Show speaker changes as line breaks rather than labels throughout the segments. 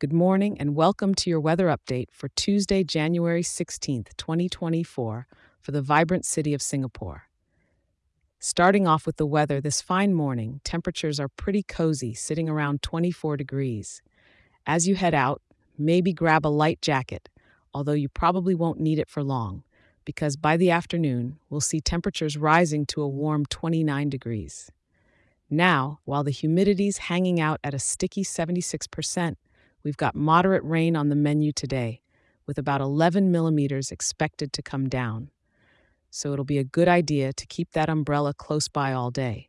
Good morning and welcome to your weather update for Tuesday, January 16th, 2024, for the vibrant city of Singapore. Starting off with the weather this fine morning, temperatures are pretty cozy, sitting around 24 degrees. As you head out, maybe grab a light jacket, although you probably won't need it for long, because by the afternoon, we'll see temperatures rising to a warm 29 degrees. Now, while the humidity's hanging out at a sticky 76%, we've got moderate rain on the menu today, with about 11 millimeters expected to come down. So it'll be a good idea to keep that umbrella close by all day.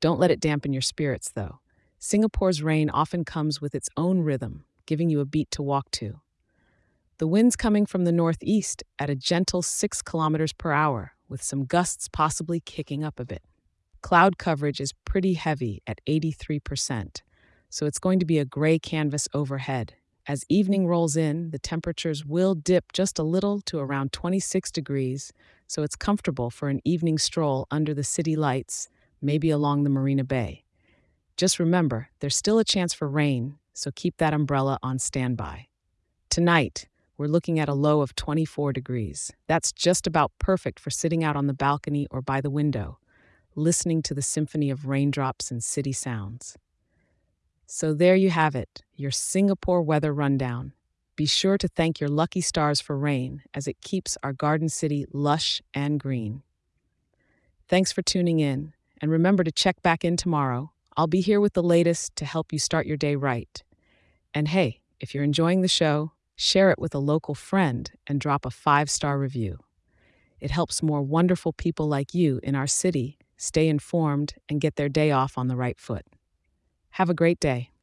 Don't let it dampen your spirits, though. Singapore's rain often comes with its own rhythm, giving you a beat to walk to. The wind's coming from the northeast at a gentle 6 kilometers per hour, with some gusts possibly kicking up a bit. Cloud coverage is pretty heavy at 83%, so it's going to be a gray canvas overhead. As evening rolls in, the temperatures will dip just a little to around 26 degrees, so it's comfortable for an evening stroll under the city lights, maybe along the Marina Bay. Just remember, there's still a chance for rain, so keep that umbrella on standby. Tonight, we're looking at a low of 24 degrees. That's just about perfect for sitting out on the balcony or by the window listening to the symphony of raindrops and city sounds. So there you have it, your Singapore weather rundown. Be sure to thank your lucky stars for rain as it keeps our garden city lush and green. Thanks for tuning in, and remember to check back in tomorrow. I'll be here with the latest to help you start your day right. And hey, if you're enjoying the show, share it with a local friend and drop a five star review. It helps more wonderful people like you in our city stay informed, and get their day off on the right foot. Have a great day.